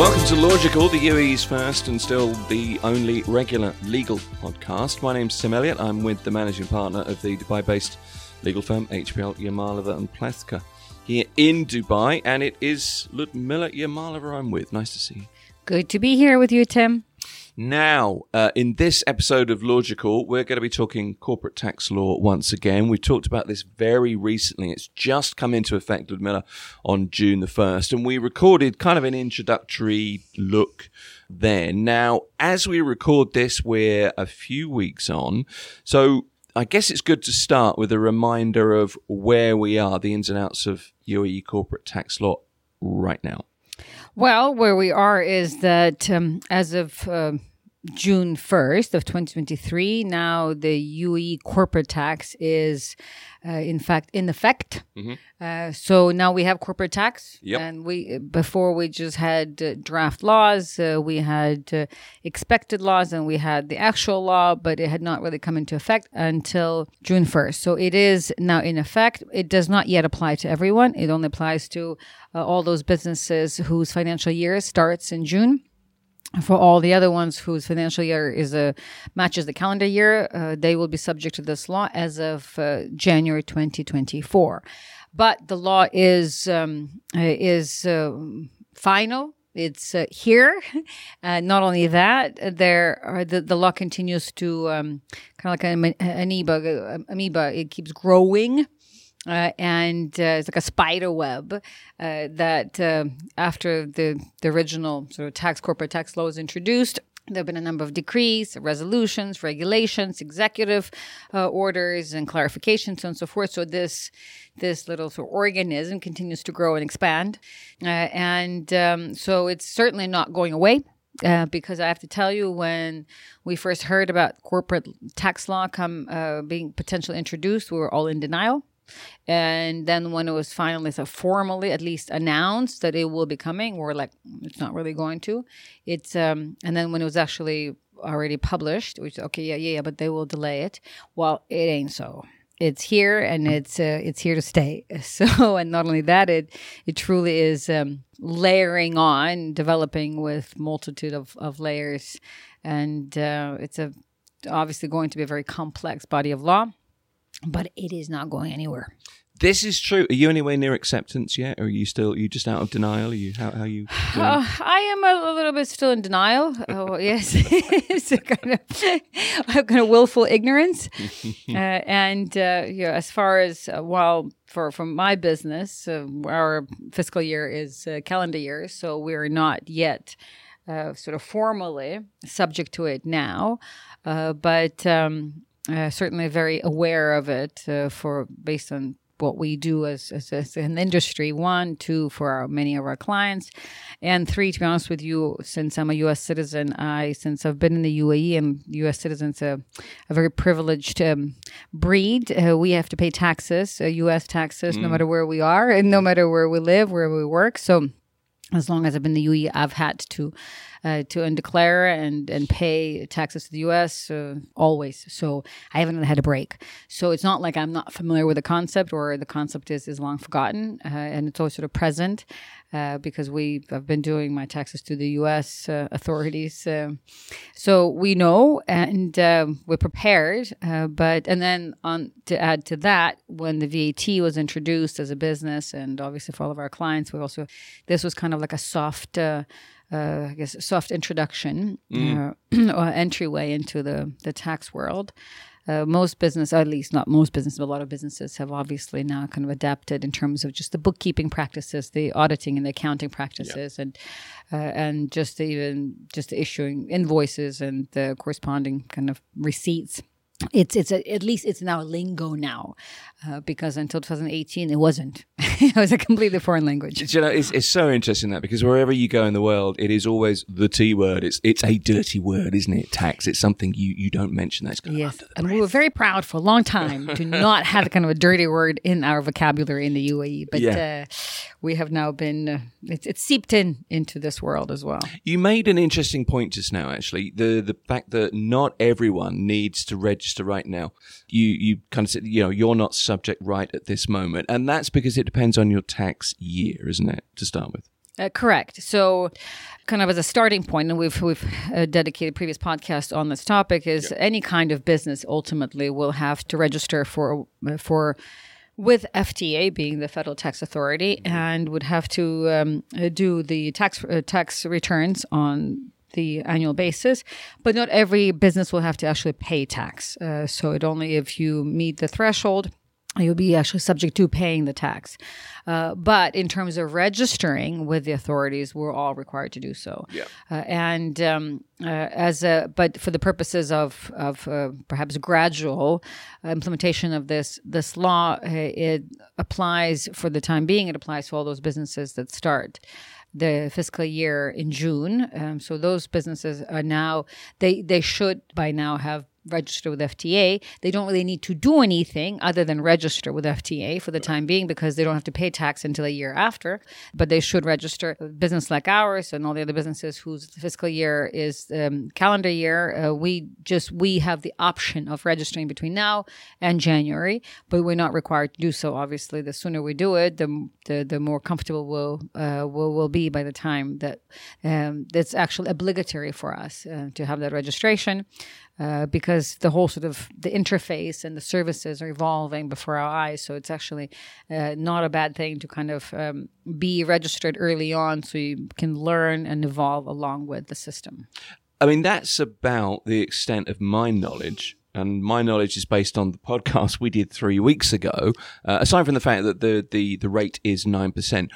Welcome to Lawgical, the UAE's first and still the only regular legal podcast. My name's Tim Elliot. I'm with the managing partner of the Dubai-based legal firm HPL Yamalova and Plethka here in Dubai, and it is Ludmila Yamalova I'm with. Nice to see you. Good to be here with you, Tim. Now, uh, in this episode of Lawgical, we're going to be talking corporate tax law once again. We talked about this very recently. It's just come into effect, Ludmila, on June the 1st, and we recorded kind of an introductory look there. Now, as we record this, we're a few weeks on. So I guess it's good to start with a reminder of where we are, the ins and outs of UAE corporate tax law right now. Well, where we are is that um, as of uh, June 1st of 2023. Now the UAE corporate tax is, uh, in fact, in effect. Mm-hmm. Uh, so now we have corporate tax, yep. and we before we just had uh, draft laws, uh, we had uh, expected laws, and we had the actual law, but it had not really come into effect until June 1st. So it is now in effect. It does not yet apply to everyone. It only applies to uh, all those businesses whose financial year starts in June for all the other ones whose financial year is a matches the calendar year, uh, they will be subject to this law as of uh, January 2024. But the law is um, uh, is uh, final. It's uh, here. Uh, not only that, there are the, the law continues to um, kind of like an amoeba. Amoeba, it keeps growing uh, and uh, it's like a spider web uh, that uh, after the, the original sort of tax corporate tax law was introduced there have been a number of decrees, resolutions, regulations, executive uh, orders, and clarifications, so on and so forth. So this this little sort of organism continues to grow and expand, uh, and um, so it's certainly not going away. Uh, because I have to tell you, when we first heard about corporate tax law come uh, being potentially introduced, we were all in denial. And then when it was finally so formally at least announced that it will be coming, we're like, it's not really going to. It's um and then when it was actually already published, which okay, yeah, yeah, yeah, but they will delay it. Well, it ain't so. It's here and it's uh, it's here to stay. So and not only that, it it truly is um, layering on, developing with multitude of, of layers, and uh, it's a obviously going to be a very complex body of law but it is not going anywhere. This is true. Are you anywhere near acceptance yet, or are you still? Are you just out of denial? Are you how? How are you? Uh, I am a, a, little bit still in denial. oh yes, it's a kind of kind of willful ignorance, uh, and uh, you know, as far as uh, while for from my business, uh, our fiscal year is uh, calendar year, so we're not yet. sort of formally subject to it now, but um, uh, certainly very aware of it uh, for based on what we do as, as, as, an industry. One two for our, many of our clients. And three to be honest with you since i'm a us citizen i since i've been in the uae and us citizens a, a very privileged um, breed uh, we have to pay taxes us uh, taxes mm. no matter where we are and no matter where we live where we work. So as long as I've been in the UAE, I've had to uh, to declare and and pay taxes to the U.S. Uh, always. So I haven't had a break. So it's not like I'm not familiar with the concept or the concept is is long forgotten uh, and it's always sort of present uh, because we have been doing my taxes to the U.S. Uh, authorities. Uh, so we know and we're prepared. but and then on to add to that, when the VAT was introduced as a business, and obviously for all of our clients, we also this was kind of like a soft uh, I guess, soft introduction mm. uh, or entryway into the, the tax world. Uh, most business, at least not most businesses, but a lot of businesses have obviously now kind of adapted in terms of just the bookkeeping practices, the auditing and the accounting practices, and uh, and just even just issuing invoices and the corresponding kind of receipts it's it's a, at least it's now lingo now uh, because until 2018 it wasn't it was a completely foreign language. You know it's, it's so interesting that because wherever you go in the world it is always the t word. It's it's a dirty word isn't it? Tax. It's something you you don't mention that's going yes. and we were very proud for a long time to not have a kind of a dirty word in our vocabulary in the uae but yeah. uh, we have now been uh, it's, it's seeped in into this world as well. You made an interesting point just now actually. The the fact that not everyone needs to register register right now. You you kind of said, you know, you're not subject right at this moment, and that's because it depends on your tax year, isn't it? To start with. Uh, correct. So, kind of as a starting point, and we've we've uh, dedicated previous podcast on this topic, is any kind of business ultimately will have to register for uh, for with FTA being the federal tax authority, and would have to um, uh, do the tax uh, tax returns on the annual basis, but not every business will have to actually pay tax. Uh, so it only if you meet the threshold you'll be actually subject to paying the tax. Uh, but in terms of registering with the authorities, we're all required to do so. Yeah. Uh, and um, uh, as a, but for the purposes of of uh, perhaps gradual implementation of this this law, uh, it applies for the time being. It applies to all those businesses that start the fiscal year in June. Um, so those businesses are now they they should by now have register with FTA. They don't really need to do anything other than register with FTA for the time being because they don't have to pay tax until a year after. But they should register. Business like ours and all the other businesses whose fiscal year is um, calendar year, uh, we just we have the option of registering between now and January, but we're not required to do so. Obviously, the sooner we do it, the the, the more comfortable we'll, uh, we'll will be by the time that um, that's actually obligatory for us uh, to have that registration. Uh, because the whole sort of the interface and the services are evolving before our eyes. So it's actually uh, not a bad thing to kind of um, be registered early on, so you can learn and evolve along with the system. I mean, that's about the extent of my knowledge. And my knowledge is based on the podcast we did three weeks ago. Uh, aside from the fact that the, the, the rate is nine percent,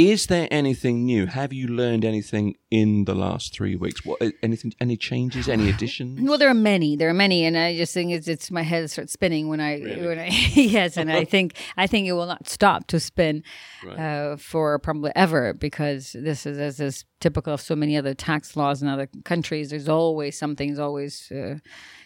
is there anything new? Have you learned anything in the last three weeks? What anything? Any changes? Any additions? Well, there are many. There are many, and I just think it's, it's my head starts spinning when I Really? when I yes, and I think I think it will not stop to spin Right. uh, for probably ever because this is as is typical of so many other tax laws in other countries. There's always something's always. Uh,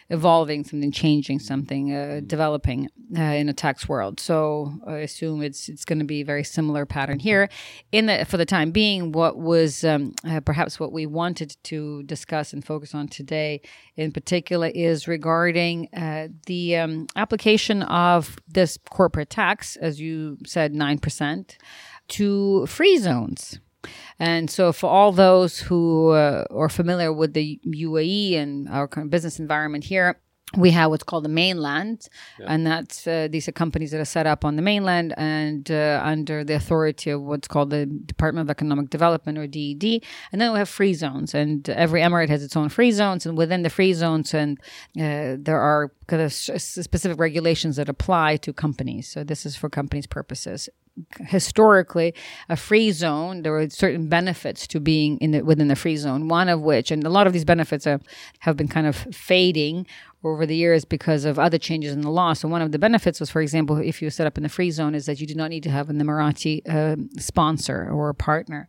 evolving something changing something uh, developing uh, in a tax world. So i assume it's it's going to be a very similar pattern here. In the for the time being what was um, uh, perhaps what we wanted to discuss and focus on today in particular is regarding uh, the um, application of this corporate tax as you said 9% to free zones and so, for all those who uh, are familiar with the UAE and our business environment here, we have what's called the mainland, and that's uh, these are companies that are set up on the mainland and uh, under the authority of what's called the Department of Economic Development or DED. And then we have free zones, and every emirate has its own free zones, and within the free zones, and uh, there are kind of specific regulations that apply to companies. So this is for companies' purposes historically a free zone there were certain benefits to being in the, within the free zone one of which and a lot of these benefits have, have been kind of fading over the years because of other changes in the law. So one of the benefits was for example if you set up in the free zone is that you do not need to have an emirati uh, sponsor or a partner.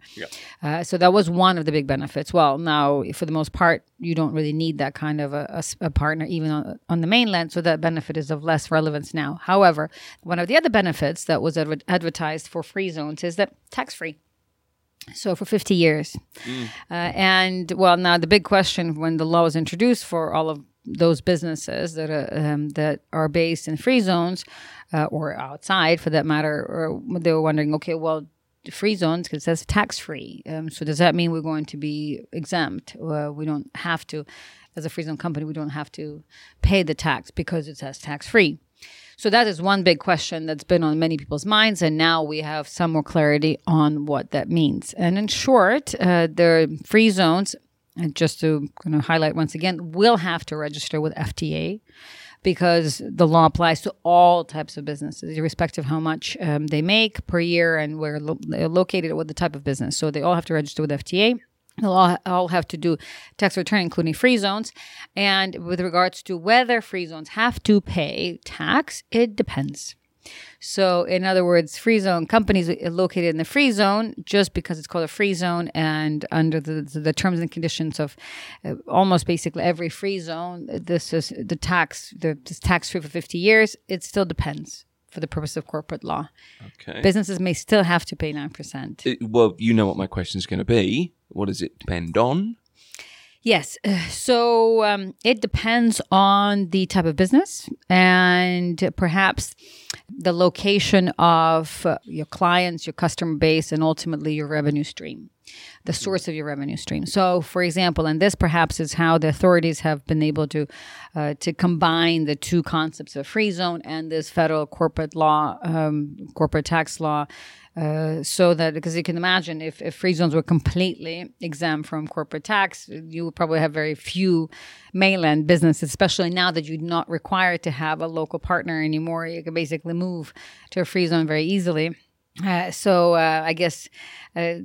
Uh, so that was one of the big benefits. Well now for the most part you don't really need that kind of a partner even on, on the mainland. So that benefit is of less relevance now. However one of the other benefits that was adver- advertised for free zones is that tax free so for 50 years. Uh, and well now the big question when the law was introduced for all of those businesses that are um, that are based in free zones uh, or outside for that matter they were wondering okay well free zones because it says tax free um, so does that mean we're going to be exempt uh, we don't have to as a free zone company we don't have to pay the tax because it says tax free so that is one big question that's been on many people's minds, and now we have some more clarity on what that means. And in short, uh, the free zones, and just to highlight once again, will have to register with FTA because the law applies to all types of businesses, irrespective of how much um, they make per year and where lo- located what the type of business. So they all have to register with FTA. They'll all, all have to do tax return, including free zones. And with regards to whether free zones have to pay tax, it depends. So, in other words, free zone companies located in the free zone, just because it's called a free zone, and under the, the terms and conditions of uh, almost basically every free zone, this is the tax, the this tax free for 50 years. It still depends for the purpose of corporate law. Okay. Businesses may still have to pay 9%. It- well, you know what my question is going to be. What does it depend on? Yes. So um, it depends on the type of business and perhaps the location of uh, your clients, your customer base, and ultimately your revenue stream, the source of your revenue stream. So, for example, and this perhaps is how the authorities have been able to uh, to combine the two concepts of free zone and this federal corporate law, um, corporate tax law. Uh, so that because you can imagine if, if free zones were completely exempt from corporate tax, you would probably have very few mainland businesses, especially now that you're not required to have a local partner anymore. You can basically move to a free zone very easily. Uh, so uh, I guess uh,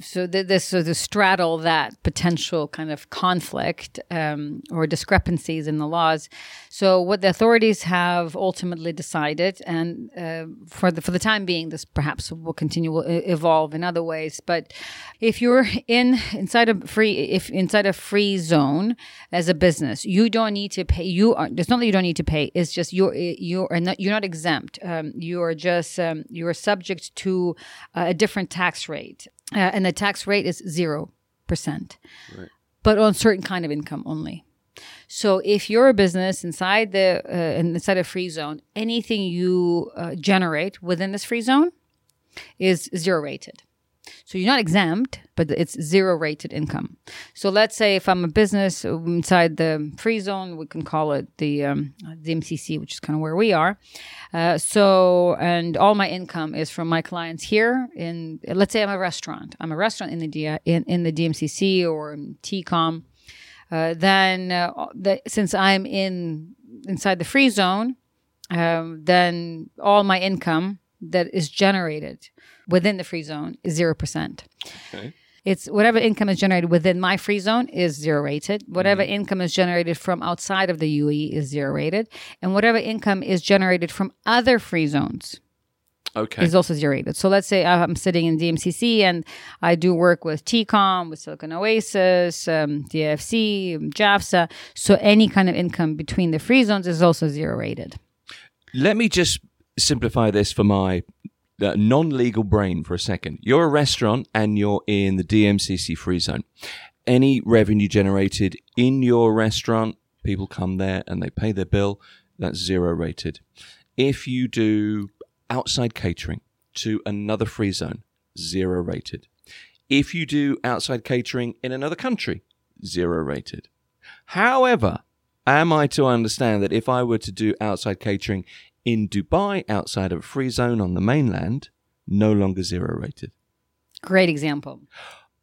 so th- this so to straddle that potential kind of conflict um, or discrepancies in the laws. So what the authorities have ultimately decided, and uh, for the for the time being, this perhaps will continue will evolve in other ways. But if you're in inside a free if inside a free zone as a business, you don't need to pay. You are it's not that you don't need to pay. It's just you're you're not you're not exempt. Um, you are just um, you are subject to a different tax rate, uh, and the tax rate is zero percent, right. but on certain kind of income only. So if you're a business inside the uh, inside a free zone, anything you uh, generate within this free zone is zero rated. So you're not exempt, but it's zero rated income. So let's say if I'm a business inside the free zone, we can call it the um, the MCC, which is kind of where we are. Uh, so and all my income is from my clients here. In let's say I'm a restaurant. I'm a restaurant in the D- in, in the DMCC or TECOM. Uh, then uh, the, since I'm in inside the free zone, um, then all my income that is generated within the free zone is 0%. Okay. It's whatever income is generated within my free zone is zero rated. Whatever mm-hmm. income is generated from outside of the UAE is zero rated. And whatever income is generated from other free zones okay. is also zero rated. So let's say I'm sitting in DMCC and I do work with TECOM, with Silicon Oasis, um, DFC, JAFZA. So any kind of income between the free zones is also zero rated. Let me just simplify this for my uh, non-legal brain for a second. You're a restaurant and you're in the DMCC free zone. Any revenue generated in your restaurant, people come there and they pay their bill. That's zero rated. If you do outside catering to another free zone, zero rated. If you do outside catering in another country, zero rated. However, am I to understand that if I were to do outside catering in Dubai, outside of a free zone on the mainland, no longer zero rated. Great example.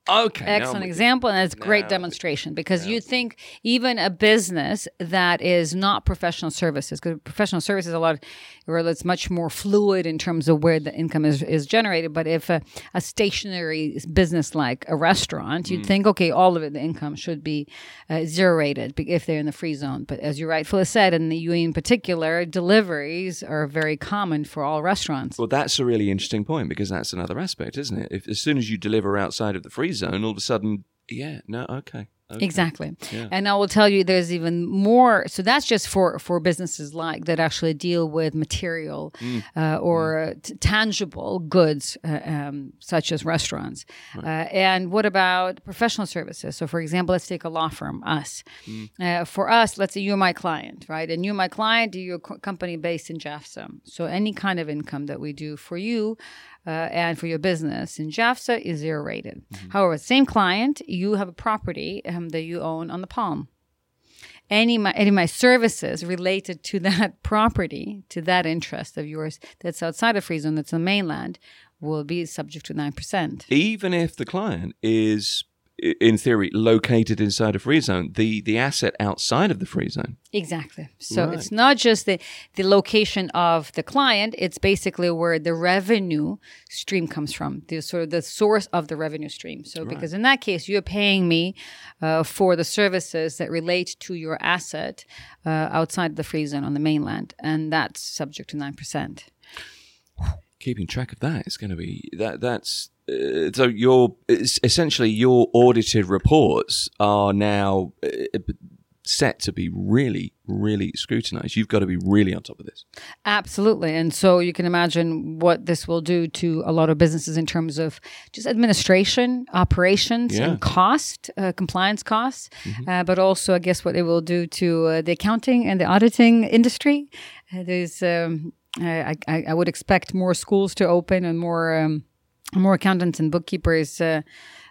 Okay. Excellent example, and it's great demonstration because you think even a business that is not professional services, because professional services a lot, where it's much more fluid in terms of where the income is, is generated. But if a, a stationary business like a restaurant, you'd mm. think, okay, all of it, the income should be uh, zero rated if they're in the free zone. But as you rightfully said, in the UAE in particular, deliveries are very common for all restaurants. Well, that's a really interesting point because that's another aspect, isn't it? If as soon as you deliver outside of the free zone, all of a sudden, yeah, no, okay. Okay. Exactly. Yeah. And I will tell you there's even more. So that's just for, for businesses like that actually deal with material mm. uh, or mm. t- tangible goods, uh, um, such as restaurants. Right. Uh, and what about professional services? So, for example, let's take a law firm, us. Mm. Uh, for us, let's say you're my client, right? And you're my client, you're a co- company based in JAFZA. So, any kind of income that we do for you uh, and for your business in JAFZA is zero rated. Mm-hmm. However, same client, you have a property um, that you own on the Palm. Any my, any of my services related to that property, to that interest of yours that's outside of free zone, that's on the mainland, will be subject to 9%. Even if the client is in theory, located inside a free zone, the, the asset outside of the free zone. Exactly. So right. it's not just the, the location of the client, it's basically where the revenue stream comes from, the sort of the source of the revenue stream. So, right. because in that case, you're paying me uh, for the services that relate to your asset uh, outside the free zone on the mainland, and that's subject to 9%. Keeping track of that is going to be that that's uh, so your essentially your audited reports are now uh, set to be really really scrutinized you've got to be really on top of this absolutely and so you can imagine what this will do to a lot of businesses in terms of just administration operations yeah. and cost uh, compliance costs mm-hmm. uh, but also i guess what it will do to uh, the accounting and the auditing industry uh, there's um, I, I, I would expect more schools to open and more um, more accountants and bookkeepers uh,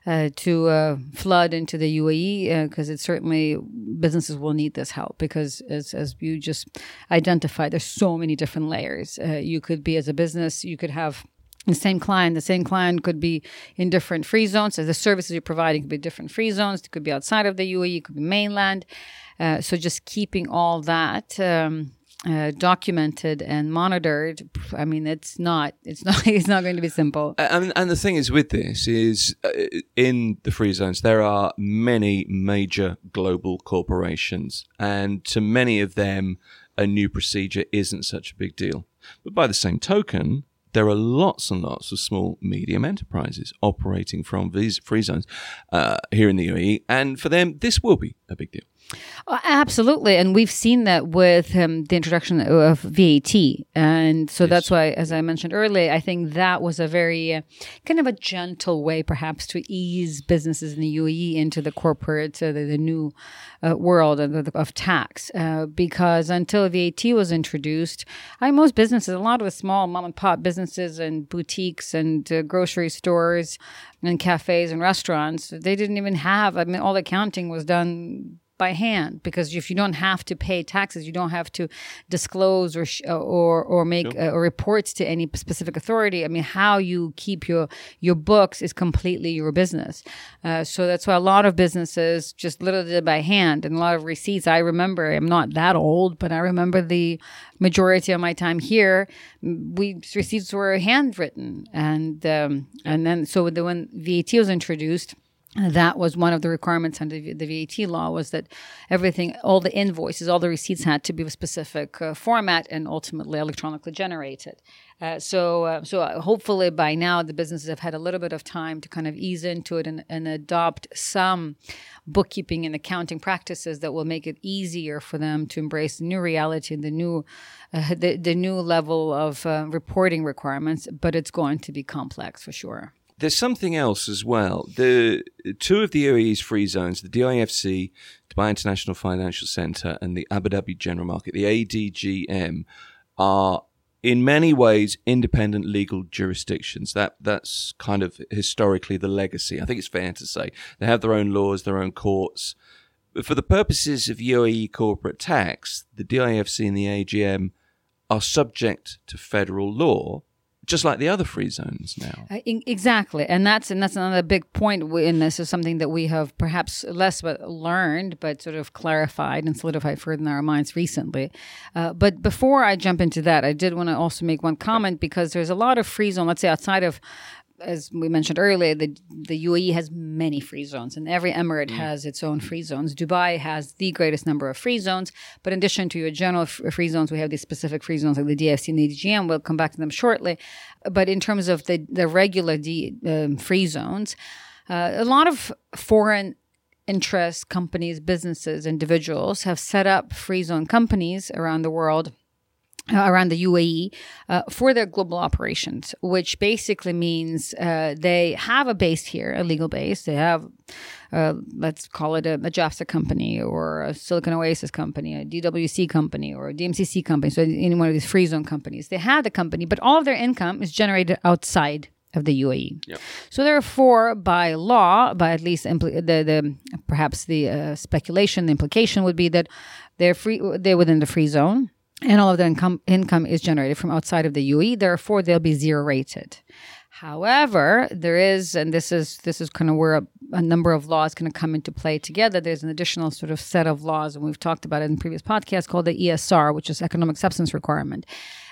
uh, to uh, flood into the UAE because uh, it's certainly businesses will need this help because as, as you just identified, there's so many different layers. Uh, you could be as a business, you could have the same client, the same client could be in different free zones. So the services you're providing could be different free zones. It could be outside of the UAE, it could be mainland. Uh, so just keeping all that um, uh, documented and monitored i mean it's not it's not it's not going to be simple and, and the thing is with this is uh, in the free zones there are many major global corporations and to many of them a new procedure isn't such a big deal but by the same token there are lots and lots of small medium enterprises operating from these free zones uh, here in the UAE, and for them, this will be a big deal. Uh, absolutely, and we've seen that with um, the introduction of VAT, and so yes. that's why, as I mentioned earlier, I think that was a very uh, kind of a gentle way, perhaps, to ease businesses in the UAE into the corporate, uh, the, the, new uh, world of, of tax. Uh, because until VAT was introduced, I most businesses, a lot of the small mom and pop businesses and boutiques and uh, grocery stores and cafes and restaurants, they didn't even have. I mean, all the accounting was done by hand because if you don't have to pay taxes, you don't have to disclose or sh- or or make sure. uh, reports to any specific authority. I mean, how you keep your your books is completely your business. Uh, so that's why a lot of businesses just literally did by hand, and a lot of receipts. I remember I'm not that old, but I remember the majority of my time here, we receipts were handwritten, and um, and then so the, when VAT was introduced that was one of the requirements under the VAT law was that everything, all the invoices, all the receipts had to be of a specific uh, format and ultimately electronically generated. Uh, so, uh, so hopefully by now the businesses have had a little bit of time to kind of ease into it and, and adopt some bookkeeping and accounting practices that will make it easier for them to embrace the new reality and the new, uh, the, the new level of uh, reporting requirements. But it's going to be complex for sure. There's something else as well. The two of the UAE's free zones, the DIFC, Dubai International Financial Center, and the Abu Dhabi General Market, the ADGM, are in many ways independent legal jurisdictions. That that's kind of historically the legacy. I think it's fair to say they have their own laws, their own courts. But for the purposes of UAE corporate tax, the DIFC and the AGM are subject to federal law just like the other free zones now. Uh, exactly, and that's and that's another big point in this is something that we have perhaps less but learned, but sort of clarified and solidified further in our minds recently. Uh, but before I jump into that, I did want to also make one comment because there's a lot of free zone. Let's say outside of as we mentioned earlier, the the UAE has many free zones, and every emirate mm. has its own free zones. Dubai has the greatest number of free zones, but in addition to your general free zones, we have these specific free zones like the DFC and the DGM. We'll come back to them shortly. But in terms of the the regular D, um, free zones, uh, a lot of foreign interest companies, businesses, individuals have set up free zone companies around the world around the UAE uh, for their global operations, which basically means uh, they have a base here, a legal base. They have, uh, let's call it a, a JAFZA company or a Silicon Oasis company, a DWC company or a DMCC company. So any one of these free zone companies, they have the company, but all of their income is generated outside of the UAE. Yep. So therefore, by law, by at least impl- the, the perhaps the uh, speculation, the implication would be that they're free, they're within the free zone and all of the income income is generated from outside of the UAE. Therefore, they'll be zero rated. However, there is, and this is this is kind of where a, a number of laws kind of come into play together. There's an additional sort of set of laws, and we've talked about it in previous podcasts, called the ESR, which is Economic Substance Requirement.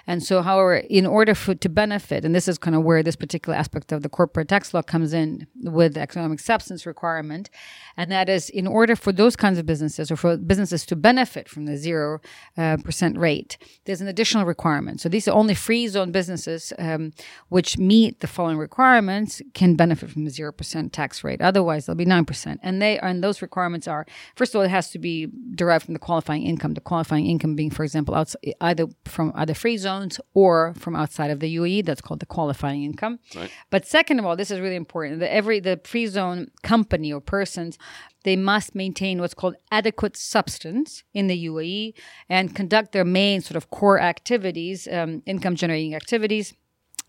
And so, however, in order for to benefit, and this is kind of where this particular aspect of the corporate tax law comes in with the economic substance requirement, and that is in order for those kinds of businesses or for businesses to benefit from the zero uh, percent rate, there's an additional requirement. So these are only free zone businesses um, which meet the following requirements can benefit from the 0% tax rate. Otherwise, they'll be 9%. And they and those requirements are first of all, it has to be derived from the qualifying income. The qualifying income being, for example, outside, either from other free zones or from outside of the UAE. That's called the qualifying income. Right. But second of all, this is really important. The every the free zone company or persons they must maintain what's called adequate substance in the UAE and conduct their main sort of core activities, um, income generating activities.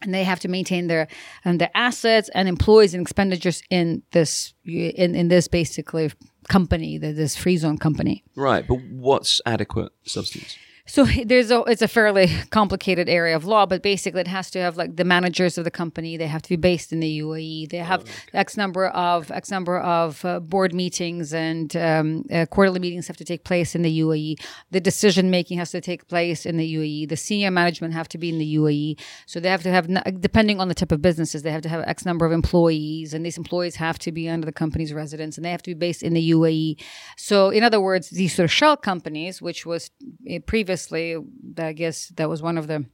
And they have to maintain their um, their assets and employees and expenditures in this in, in this basically company, this free zone company. Right, but what's adequate substance? So there's a it's a fairly complicated area of law, but basically it has to have like the managers of the company. They have to be based in the UAE. They have oh, okay. x number of x number of uh, board meetings and um, uh, quarterly meetings have to take place in the UAE. The decision making has to take place in the UAE. The senior management have to be in the UAE. So they have to have depending on the type of businesses, they have to have x number of employees, and these employees have to be under the company's residence, and they have to be based in the UAE. So in other words, these sort of shell companies, which was uh, previous previously, I guess that was one of the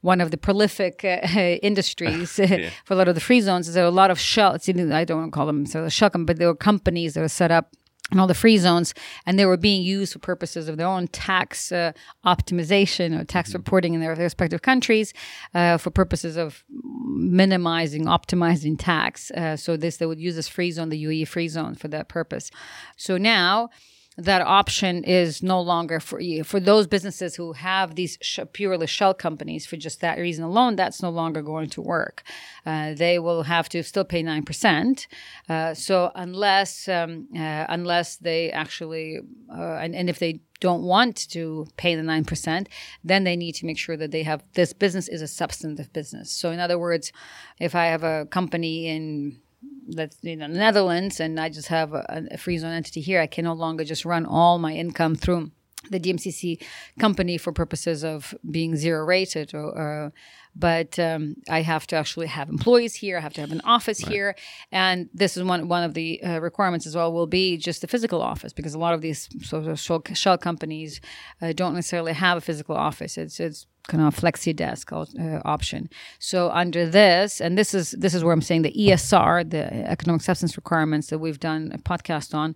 one of the prolific uh, industries yeah. for a lot of the free zones. There are a lot of shell. I don't want to call them so the shell, but there were companies that were set up in all the free zones, and they were being used for purposes of their own tax uh, optimization or tax mm-hmm. reporting in their respective countries uh, for purposes of minimizing, optimizing tax. Uh, so this they would use this free zone, the UAE free zone, for that purpose. So now that option is no longer for you. For those businesses who have these sh- purely shell companies for just that reason alone, that's no longer going to work. Uh, they will have to still pay nine percent. Uh, so unless um, uh, unless they actually uh, and, and if they don't want to pay the 9%, then they need to make sure that they have this business is a substantive business. So, in other words, if I have a company in let's you know the Netherlands, and I just have a, a free zone entity here. I can no longer just run all my income through the DMCC company for purposes of being zero rated or, or but um, I have to actually have employees here. I have to have an office right. here, and this is one one of the uh, requirements as well. Will be just the physical office because a lot of these sort of shell companies uh, don't necessarily have a physical office. It's it's kind of a flexi desk uh, option. So under this, and this is this is where I'm saying the ESR, the economic substance requirements that we've done a podcast on,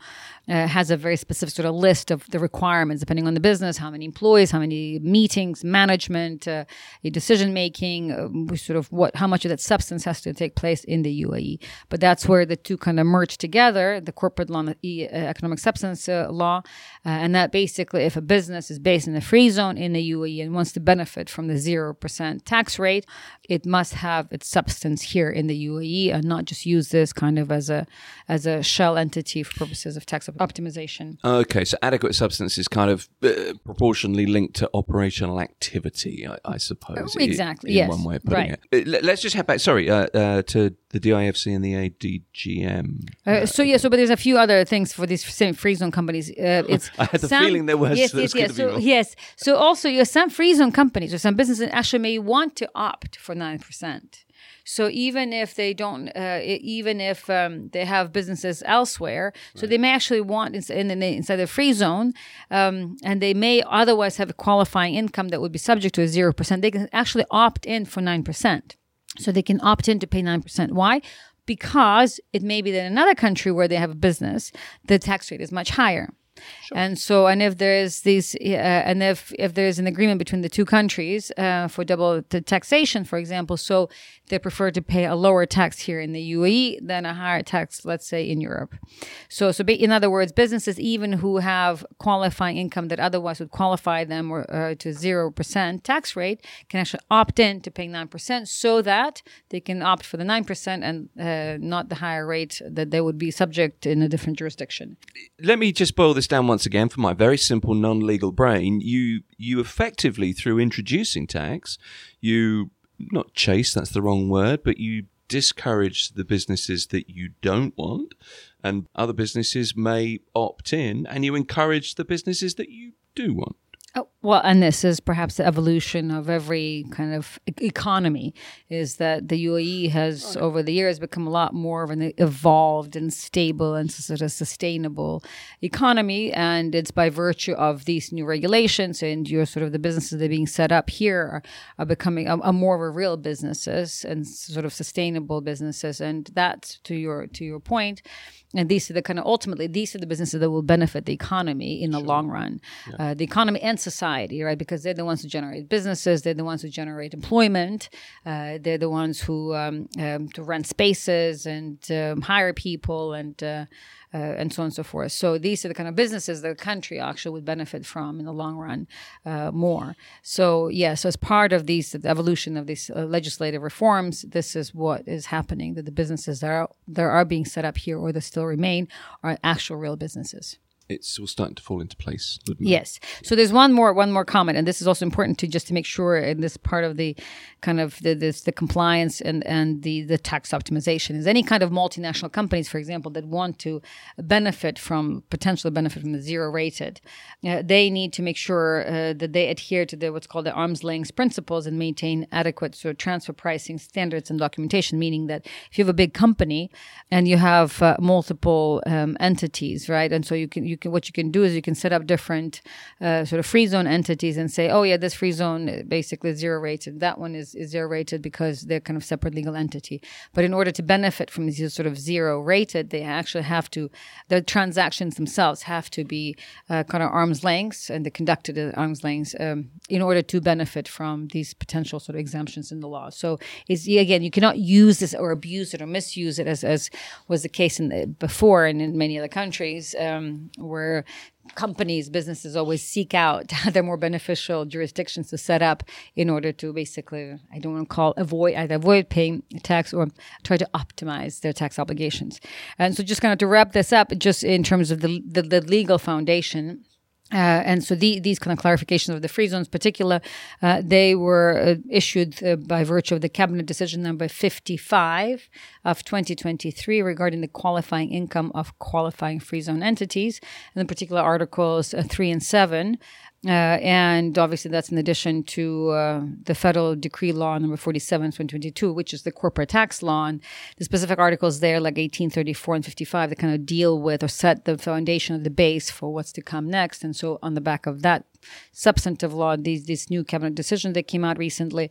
uh, has a very specific sort of list of the requirements depending on the business, how many employees, how many meetings, management, uh, decision making, uh, sort of what how much of that substance has to take place in the UAE. But that's where the two kind of merge together: the corporate law, and the uh, economic substance uh, law, and that basically, if a business is based in a free zone in the UAE and wants to benefit from the 0% tax rate, it must have its substance here in the UAE and not just use this kind of as a as a shell entity for purposes of tax optimization. Okay, so adequate substance is kind of uh, proportionally linked to operational activity, I, I suppose. Exactly, yes. one way of putting right. it. Uh, let's just head back, sorry, uh, uh, to the DIFC and the ADGM. Uh, so yeah, so but there's a few other things for these free zone companies. Uh, it's I had the some, feeling there was yes, yes, yes. So yes, so also you have some free zone companies or some businesses actually may want to opt for nine percent. So even if they don't, uh, even if um, they have businesses elsewhere, so they may actually want in, in, inside the free zone, um, and they may otherwise have a qualifying income that would be subject to a zero percent. They can actually opt in for nine percent. So they can opt in to pay 9%. Why? Because it may be that in another country where they have a business, the tax rate is much higher. Sure. And so, and if there is these, uh, and if if there is an agreement between the two countries uh, for double taxation, for example, so they prefer to pay a lower tax here in the UAE than a higher tax, let's say, in Europe. So, so in other words, businesses even who have qualifying income that otherwise would qualify them or, uh, to zero percent tax rate can actually opt in to pay nine percent, so that they can opt for the nine percent and uh, not the higher rate that they would be subject in a different jurisdiction. Let me just boil this once again for my very simple non-legal brain. You you effectively through introducing tax, you not chase, that's the wrong word, but you discourage the businesses that you don't want, and other businesses may opt in, and you encourage the businesses that you do want. Oh, Well, and this is perhaps the evolution of every kind of e- economy is that the UAE has over the years become a lot more of an evolved and stable and sort of sustainable economy. And it's by virtue of these new regulations and your sort of the businesses that are being set up here are, are becoming a, a more of a real businesses and sort of sustainable businesses. And that to your, to your point, and these are the kind of ultimately these are the businesses that will benefit the economy in the sure. long run yeah. uh, the economy and society right because they're the ones who generate businesses they're the ones who generate employment uh, they're the ones who um, um, to rent spaces and um, hire people and uh, uh, and so on and so forth. So these are the kind of businesses the country actually would benefit from in the long run uh, more. So yeah, so as part of these the evolution of these uh, legislative reforms, this is what is happening. That the businesses that are that are being set up here or that still remain are actual real businesses it's all starting to fall into place. Yes. So there's one more one more comment, and this is also important to just to make sure in this part of the kind of the this, the compliance and and the the tax optimization is any kind of multinational companies, for example, that want to benefit from potentially benefit from the zero rated, uh, they need to make sure uh, that they adhere to the what's called the arm's length principles and maintain adequate sort of transfer pricing standards and documentation. Meaning that if you have a big company and you have uh, multiple um, entities, right, and so you can you you can what you can do is you can set up different uh, sort of free zone entities and say, oh yeah, this free zone basically is zero rated. That one is, is zero rated because they're kind of separate legal entity. But in order to benefit from these sort of zero rated, they actually have to the transactions themselves have to be uh, kind of arm's lengths and they're conducted at arm's lengths um, in order to benefit from these potential sort of exemptions in the law. So is again, you cannot use this or abuse it or misuse it as as was the case in the, before and in many other countries. Um, where companies, businesses always seek out other more beneficial jurisdictions to set up in order to basically, I don't want to call avoid either avoid paying tax or try to optimize their tax obligations. And so, just kind of to wrap this up, just in terms of the the, the legal foundation. Uh, and so the, these kind of clarifications of the free zones, particular, uh, they were uh, issued uh, by virtue of the cabinet decision number 55 of 2023 regarding the qualifying income of qualifying free zone entities, and in particular articles uh, three and seven. Uh, and obviously, that's in addition to uh, the federal decree law number 47, 2022, which is the corporate tax law. And the specific articles there, like 1834 and 55, that kind of deal with or set the foundation of the base for what's to come next. And so, on the back of that substantive law, these, these new cabinet decisions that came out recently,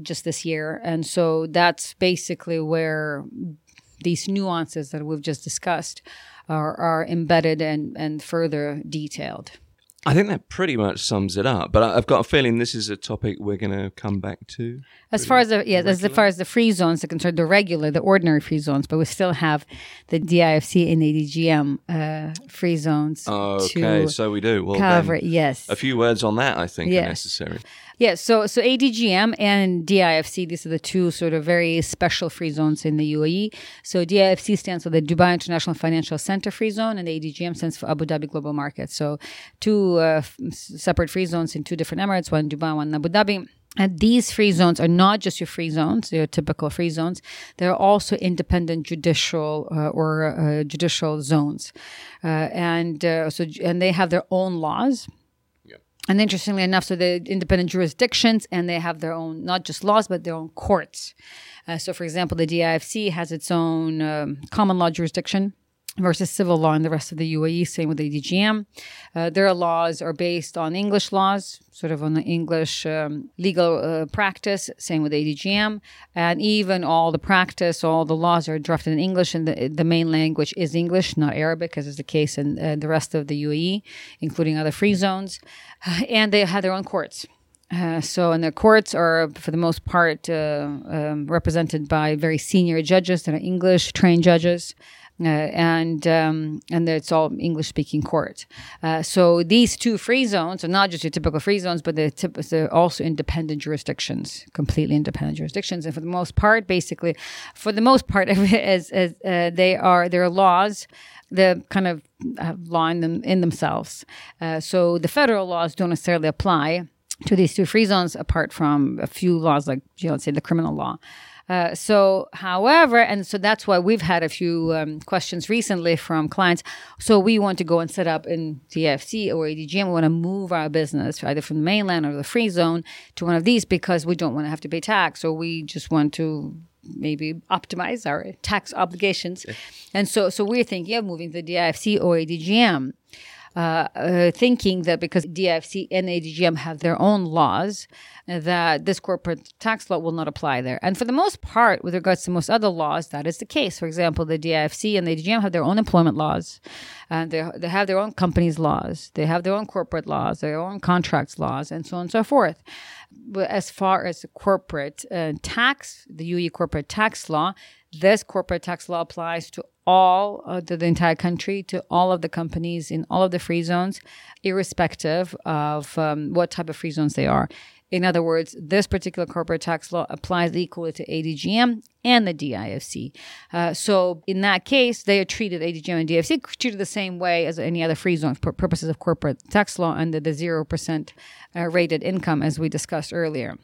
just this year. And so, that's basically where these nuances that we've just discussed are, are embedded and, and further detailed. I think that pretty much sums it up. But I've got a feeling this is a topic we're going to come back to. As far as the yeah, as far as the free zones are concerned, the regular, the ordinary free zones, but we still have the DIFC and ADGM uh, free zones. okay, so we do. Well, cover it, yes. A few words on that, I think, yes. are necessary. Yeah, so so ADGM and DIFC, these are the two sort of very special free zones in the UAE. So DIFC stands for the Dubai International Financial Center Free Zone, and the ADGM stands for Abu Dhabi Global Market. So two uh, separate free zones in two different Emirates, one Dubai, one Abu Dhabi. And these free zones are not just your free zones, your typical free zones. They're also independent judicial uh, or uh, judicial zones, uh, and uh, so and they have their own laws and interestingly enough, so the independent jurisdictions and they have their own, not just laws, but their own courts. Uh, so, for example, the DIFC has its own um, common law jurisdiction versus civil law in the rest of the UAE, same with the DGM. Uh, their laws are based on English laws, sort of on the English um, legal uh, practice, same with ADGM. And even all the practice, all the laws are drafted in English, and the, the main language is English, not Arabic, as is the case in uh, the rest of the UAE, including other free zones. And they have their own courts. Uh, so, and the courts are, for the most part, uh, um, represented by very senior judges that are English trained judges. Uh, and um, and it's all English speaking court. Uh, so these two free zones are not just your typical free zones, but they're, tip- they're, also independent jurisdictions, completely independent jurisdictions. And for the most part, basically, for the most part, as, as uh, they are, there are laws the kind of law in, them, in themselves. Uh, so the federal laws don't necessarily apply to these two free zones, apart from a few laws like, you know, let's say the criminal law. Uh, so, however, and so that's why we've had a few um, questions recently from clients. So, we want to go and set up in DFC or ADGM. We want to move our business either from the mainland or the free zone to one of these because we don't want to have to pay tax or we just want to maybe optimize our tax obligations. And so, so we're thinking of moving to the DIFC or ADGM. Uh, uh, thinking that because DFC and ADGM have their own laws, that this corporate tax law will not apply there. And for the most part, with regards to most other laws, that is the case. For example, the DIFC and the ADGM have their own employment laws, and they, they have their own companies' laws, they have their own corporate laws, their own contracts laws, and so on and so forth. But as far as corporate uh, tax, the UE corporate tax law, this corporate tax law applies to all uh, the entire country, to all of the companies in all of the free zones, irrespective of um, what type of free zones they are. In other words, this particular corporate tax law applies equally to ADGM and the DIFC. Uh, so in that case, they are treated, ADGM and DIFC, treated the same way as any other free zones for purposes of corporate tax law under the 0% uh, rated income, as we discussed earlier.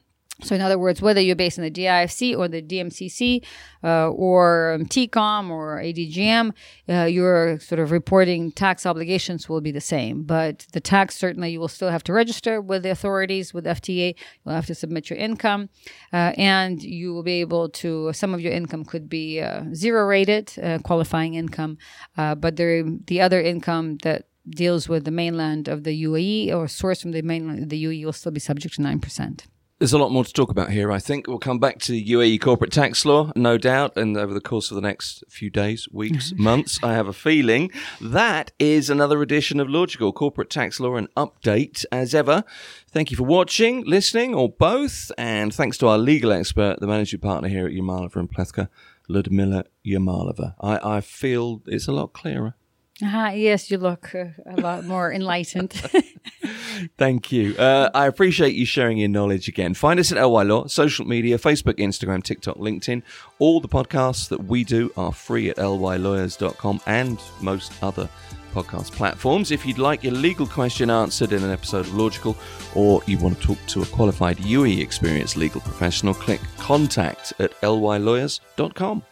So, in other words, whether you're based in the DIFC or the DMCC uh, or um, TECOM or ADGM, uh, your sort of reporting tax obligations will be the same. But the tax, certainly, you will still have to register with the authorities, with FTA. You'll have to submit your income. Uh, and you will be able to, some of your income could be uh, zero rated, uh, qualifying income. Uh, but there, the other income that deals with the mainland of the UAE or sourced from the mainland of the UAE will still be subject to 9%. There's a lot more to talk about here, I think. We'll come back to UAE corporate tax law, no doubt, and over the course of the next few days, weeks, months, I have a feeling. That is another edition of Lawgical Corporate Tax Law, and update as ever. Thank you for watching, listening, or both, and thanks to our legal expert, the managing partner here at Yamalova and Plethka, Ludmila Yamalova. I, I feel it's a lot clearer. Uh, yes, you look uh, a lot more enlightened. Thank you. Uh, I appreciate you sharing your knowledge again. Find us at LY Law, social media, Facebook, Instagram, TikTok, LinkedIn. All the podcasts that we do are free at lylawyers.com and most other podcast platforms. If you'd like your legal question answered in an episode of Lawgical or you want to talk to a qualified UE experienced legal professional, click contact at lylawyers.com.